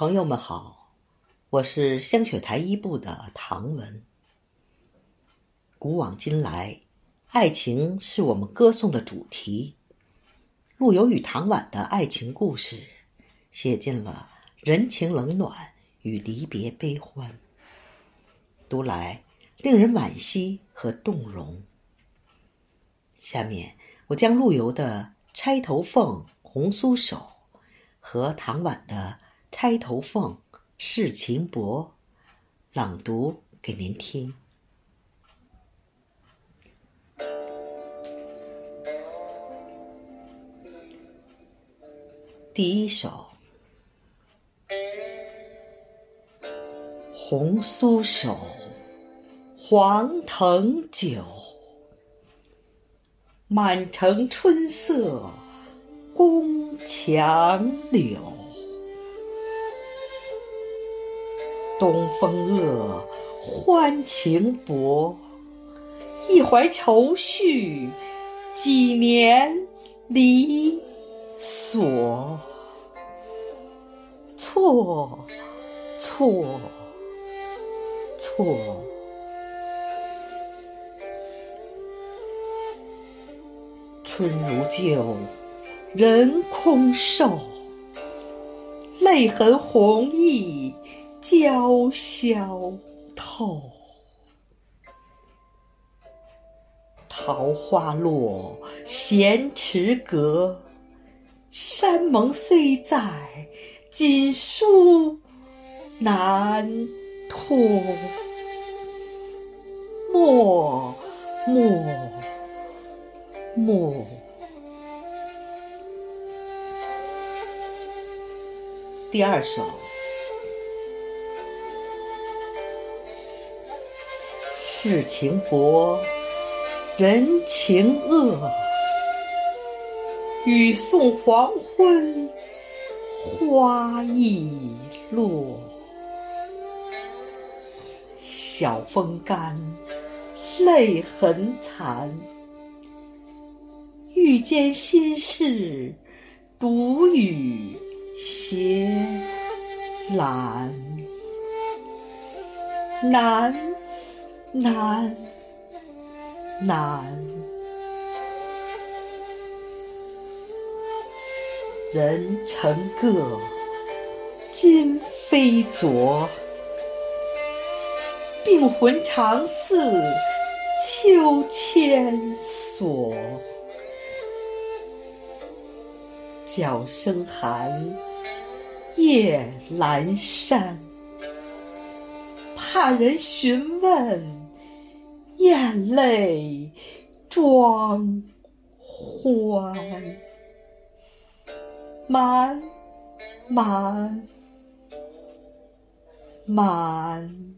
朋友们好，我是香雪台一部的唐文。古往今来，爱情是我们歌颂的主题。陆游与唐婉的爱情故事，写尽了人情冷暖与离别悲欢，读来令人惋惜和动容。下面我将陆游的《钗头凤·红酥手》和唐婉的。《钗头凤·侍秦伯》朗读给您听。第一首《红酥手》，黄藤酒，满城春色宫墙柳。东风恶，欢情薄。一怀愁绪，几年离索。错，错，错。春如旧，人空瘦。泪痕红浥。鲛绡透，桃花落，闲池阁。山盟虽在，锦书难托。莫，莫，莫。第二首。世情薄，人情恶。雨送黄昏，花易落。晓风干，泪痕残。欲笺心事，独语斜阑。难。难，难。人成各，今非昨。病魂常似秋千索。角声寒，夜阑珊。怕人询问。眼泪装欢，满满满。